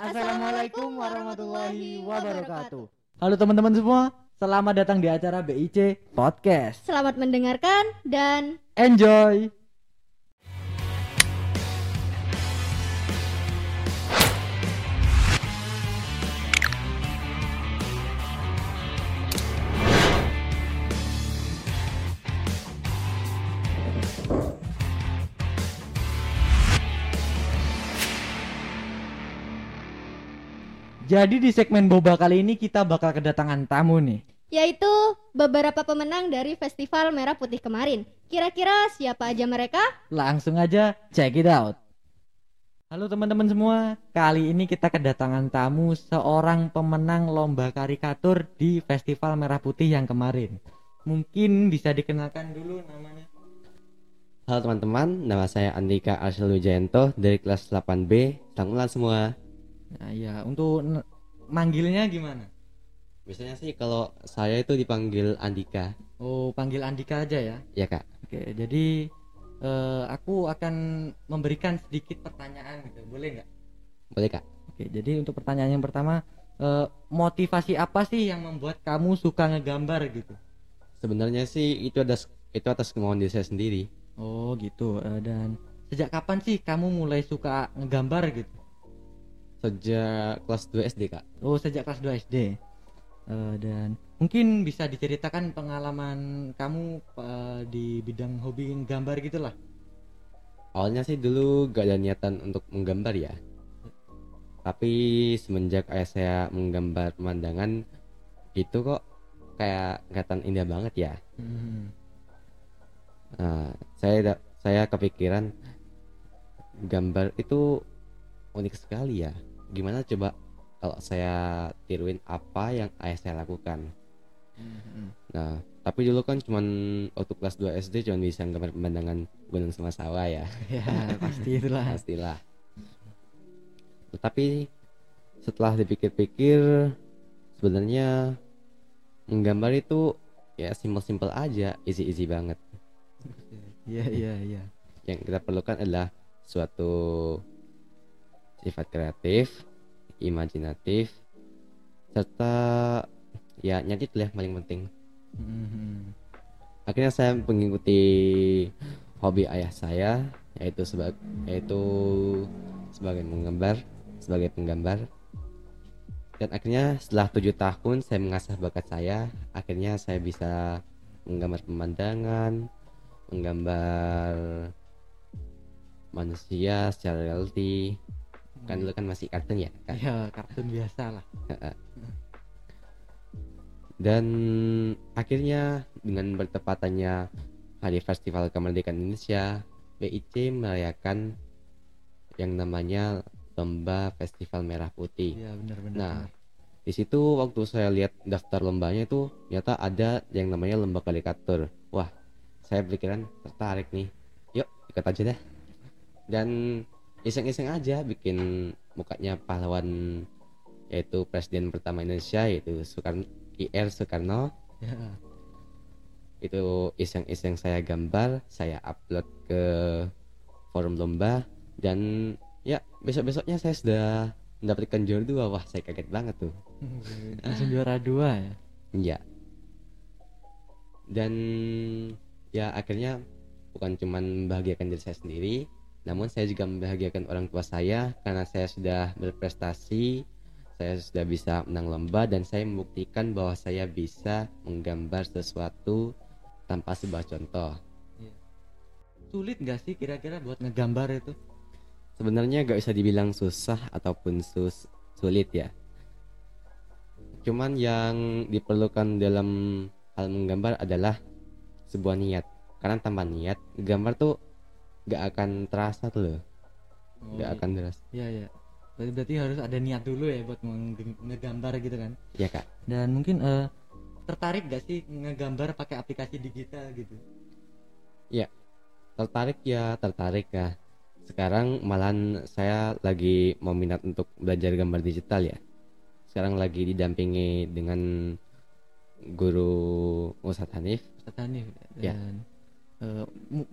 Assalamualaikum warahmatullahi wabarakatuh. Halo teman-teman semua, selamat datang di acara BIC Podcast. Selamat mendengarkan dan Enjoy. Jadi di segmen Boba kali ini kita bakal kedatangan tamu nih. yaitu beberapa pemenang dari Festival Merah Putih kemarin. Kira-kira siapa aja mereka? Langsung aja check it out. Halo teman-teman semua, kali ini kita kedatangan tamu seorang pemenang lomba karikatur di Festival Merah Putih yang kemarin. Mungkin bisa dikenalkan dulu namanya. Halo teman-teman, nama saya Andika Arsyil Wijayanto dari kelas 8B. Selamat ulang semua. Nah ya, untuk manggilnya gimana? Biasanya sih kalau saya itu dipanggil Andika. Oh, panggil Andika aja ya. Ya kak. Oke, jadi eh, aku akan memberikan sedikit pertanyaan gitu, boleh nggak? Boleh kak? Oke, jadi untuk pertanyaan yang pertama, eh, motivasi apa sih yang membuat kamu suka ngegambar gitu? Sebenarnya sih itu ada itu atas kemauan diri saya sendiri. Oh gitu. eh, dan sejak kapan sih kamu mulai suka ngegambar gitu? Sejak kelas 2 SD kak. Oh sejak kelas 2 SD. Eh, dan mungkin bisa diceritakan pengalaman kamu eh, di bidang hobi gambar gitulah. Awalnya sih dulu gak ada niatan untuk menggambar ya. Tapi semenjak ayah saya menggambar pemandangan itu kok kayak kelihatan indah banget ya. Hmm. Nah, saya saya kepikiran gambar itu unik sekali ya. Gimana coba kalau saya tiruin apa yang ayah saya lakukan. Hmm. Nah, tapi dulu kan cuman waktu kelas 2 SD cuman bisa gambar pemandangan gunung sama sawah ya. ya pasti itulah. Pastilah. Tetapi setelah dipikir-pikir sebenarnya menggambar itu ya simpel-simpel aja, easy-easy banget. Iya iya iya. yang kita perlukan adalah suatu sifat kreatif, imajinatif, serta ya nyadit lah yang paling penting. Hmm. Akhirnya saya mengikuti hobi ayah saya yaitu sebagai yaitu sebagai menggambar, sebagai penggambar. Dan akhirnya setelah tujuh tahun saya mengasah bakat saya, akhirnya saya bisa menggambar pemandangan, menggambar manusia secara reality kan dulu kan masih kartun ya kan? Ya kartun biasa lah. dan akhirnya dengan bertepatannya hari festival kemerdekaan Indonesia BIC merayakan yang namanya lomba festival merah putih Iya benar-benar. Nah, di situ waktu saya lihat daftar lombanya itu ternyata ada yang namanya lomba karikatur. Wah, saya pikiran tertarik nih. Yuk, ikut aja deh. Dan iseng-iseng aja bikin mukanya pahlawan yaitu presiden pertama Indonesia yaitu Soekarno IR Soekarno. Ya. Itu iseng-iseng saya gambar, saya upload ke forum lomba dan ya besok-besoknya saya sudah mendapatkan juara dua. Wah, saya kaget banget tuh. Langsung juara dua ya. Iya. Dan ya akhirnya bukan cuman membahagiakan diri saya sendiri, namun saya juga membahagiakan orang tua saya karena saya sudah berprestasi, saya sudah bisa menang lomba dan saya membuktikan bahwa saya bisa menggambar sesuatu tanpa sebuah contoh. Sulit nggak sih kira-kira buat ngegambar itu? Sebenarnya gak bisa dibilang susah ataupun sus sulit ya. Cuman yang diperlukan dalam hal menggambar adalah sebuah niat. Karena tanpa niat, gambar tuh gak akan terasa tuh loh. Oh, Gak akan terasa. Iya iya. Berarti, berarti harus ada niat dulu ya buat ngegambar gitu kan. Ya kak. Dan mungkin eh, tertarik gak sih ngegambar pakai aplikasi digital gitu? Tertarik ya, tertarik ya. Sekarang malahan saya lagi mau minat untuk belajar gambar digital ya. Sekarang lagi didampingi dengan guru Ustadz Hanif Ustadz Hanif Ya. dan eh, mu-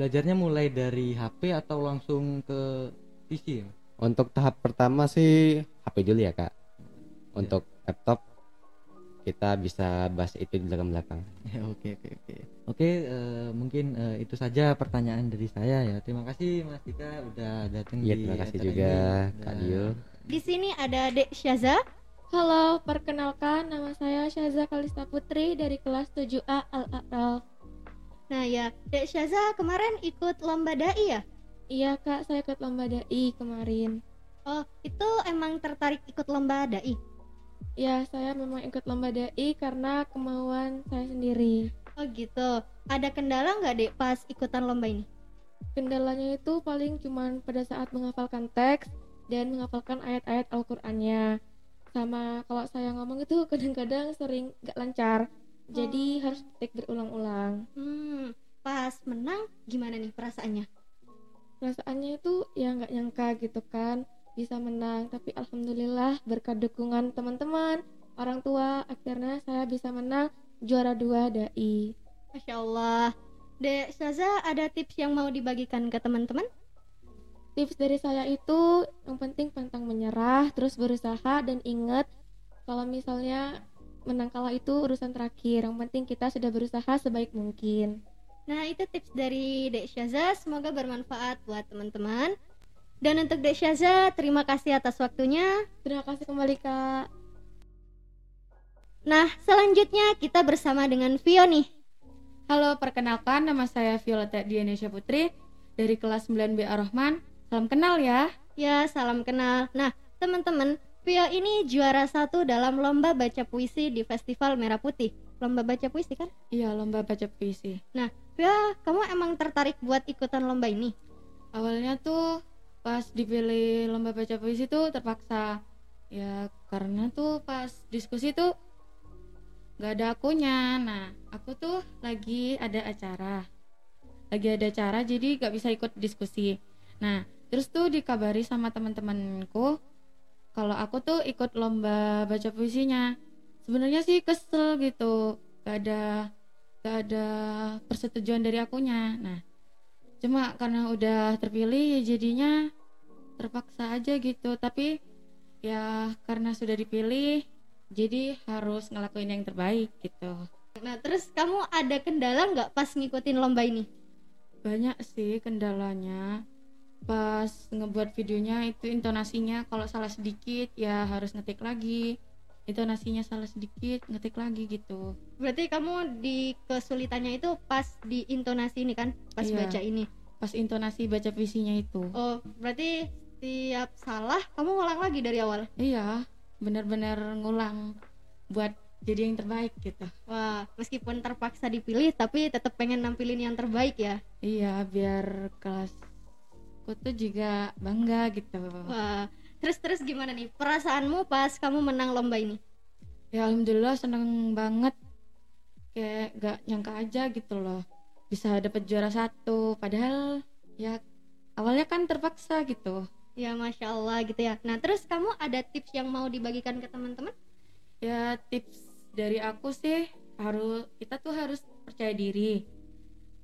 belajarnya mulai dari HP atau langsung ke PC ya? Untuk tahap pertama sih HP dulu ya kak. Untuk laptop kita bisa bahas itu di belakang-belakang. Ya, Oke oke oke. Oke eh, mungkin eh, itu saja pertanyaan dari saya ya. Terima kasih Mas Dika udah datang Iya di terima kasih juga ini. kak Dio. Di sini ada Dek Syaza. Halo, perkenalkan nama saya Syaza Kalista Putri dari kelas 7A Al-A'raf. Nah ya, Dek Syaza kemarin ikut lomba dai ya? Iya kak, saya ikut lomba DAI kemarin. Oh, itu emang tertarik ikut lomba dai? Ya, saya memang ikut lomba DAI karena kemauan saya sendiri. Oh gitu. Ada kendala nggak dek pas ikutan lomba ini? Kendalanya itu paling cuman pada saat menghafalkan teks dan menghafalkan ayat-ayat Al-Qur'annya. Sama kalau saya ngomong itu kadang-kadang sering gak lancar. Jadi harus take berulang-ulang. Hmm, pas menang gimana nih perasaannya? perasaannya itu ya nggak nyangka gitu kan bisa menang tapi alhamdulillah berkat dukungan teman-teman orang tua akhirnya saya bisa menang juara dua dai Masya Allah. Dek Syaza ada tips yang mau dibagikan ke teman-teman? tips dari saya itu yang penting pantang menyerah terus berusaha dan ingat kalau misalnya menang kalah itu urusan terakhir yang penting kita sudah berusaha sebaik mungkin Nah, itu tips dari Dek Syaza. Semoga bermanfaat buat teman-teman. Dan untuk Dek Syaza, terima kasih atas waktunya. terima kasih kembali kak Nah, selanjutnya kita bersama dengan Vio nih. Halo, perkenalkan nama saya Violeta Dianesha Putri dari kelas 9B Ar-Rahman. Salam kenal ya. Ya, salam kenal. Nah, teman-teman, Vio ini juara satu dalam lomba baca puisi di Festival Merah Putih. Lomba baca puisi kan? Iya, lomba baca puisi. Vio, kamu emang tertarik buat ikutan lomba ini? Awalnya tuh pas dipilih lomba baca puisi tuh terpaksa. Ya, karena tuh pas diskusi tuh nggak ada akunya. Nah, aku tuh lagi ada acara. Lagi ada acara jadi nggak bisa ikut diskusi. Nah, terus tuh dikabari sama teman-temanku kalau aku tuh ikut lomba baca puisinya. Sebenarnya sih kesel gitu. Gak ada gak ada persetujuan dari akunya. Nah, cuma karena udah terpilih ya jadinya terpaksa aja gitu. Tapi ya karena sudah dipilih jadi harus ngelakuin yang terbaik gitu. Nah, terus kamu ada kendala nggak pas ngikutin lomba ini? banyak sih kendalanya pas ngebuat videonya itu intonasinya kalau salah sedikit ya harus ngetik lagi intonasinya salah sedikit ngetik lagi gitu Berarti kamu di kesulitannya itu pas di intonasi ini kan? Pas Iya. baca ini. pas intonasi baca visinya itu Oh, berarti setiap salah kamu ngulang lagi dari awal. iya benar-benar ngulang buat jadi yang terbaik gitu Wah, meskipun terpaksa dipilih tapi tetap pengen nampilin yang terbaik ya. iya biar kelas aku tuh juga bangga gitu. Wah, terus terus gimana nih? Perasaanmu pas kamu menang lomba ini? ya alhamdulillah seneng banget. Kayak gak nyangka aja gitu loh. Bisa dapet juara satu. Padahal ya awalnya kan terpaksa gitu. Ya masya Allah gitu ya. Nah terus kamu ada tips yang mau dibagikan ke teman-teman? ya tips dari aku sih harus kita tuh harus percaya diri.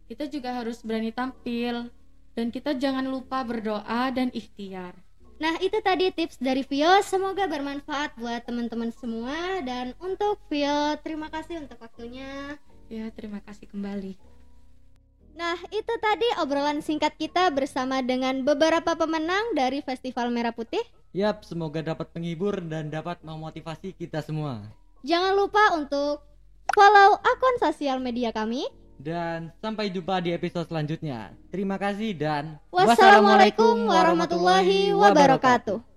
Kita juga harus berani tampil dan kita jangan lupa berdoa dan ikhtiar Nah itu tadi tips dari Vio. Semoga bermanfaat buat teman-teman semua. Dan untuk Vio, terima kasih untuk waktunya. ya terima kasih kembali Nah, itu tadi obrolan singkat kita bersama dengan beberapa pemenang dari Festival Merah Putih. Yap, semoga dapat penghibur dan dapat memotivasi kita semua. Jangan lupa untuk follow akun sosial media kami. Dan sampai jumpa di episode selanjutnya. Terima kasih dan Wassalamualaikum warahmatullahi wabarakatuh.